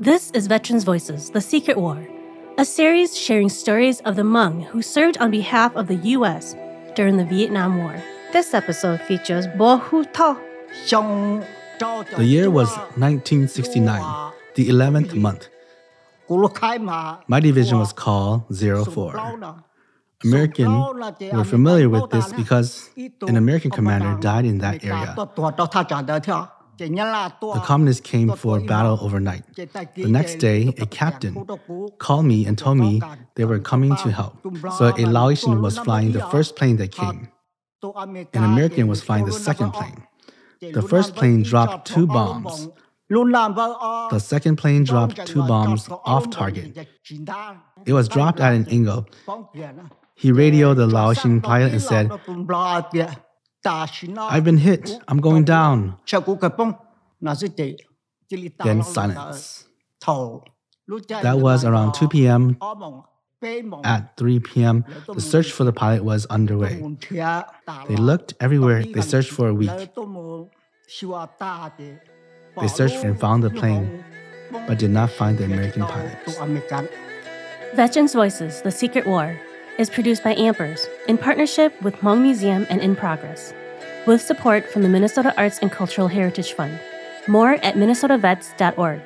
This is Veterans Voices The Secret War, a series sharing stories of the Hmong who served on behalf of the U.S. during the Vietnam War. This episode features Bua Hu Thao. The year was 1969, the 11th month. My division was called 04. American were familiar with this because an American commander died in that area. The communists came for battle overnight. The next day, a captain called me and told me they were coming to help. So a Laotian was flying the first plane that came. An American was flying the second plane. The first plane dropped two bombs. The second plane dropped two bombs off target. It was dropped at an angle. He radioed the Laotian pilot and said, I've been hit. I'm going down. Then silence. That was around 2 p.m. At 3 p.m., the search for the pilot was underway. They looked everywhere. They searched for a week. They searched and found the plane, but did not find the American pilots. Veterans Voices The Secret War is produced by Ampers in partnership with Hmong Museum and In Progress, with support from the Minnesota Arts and Cultural Heritage Fund. More at minnesotavets.org.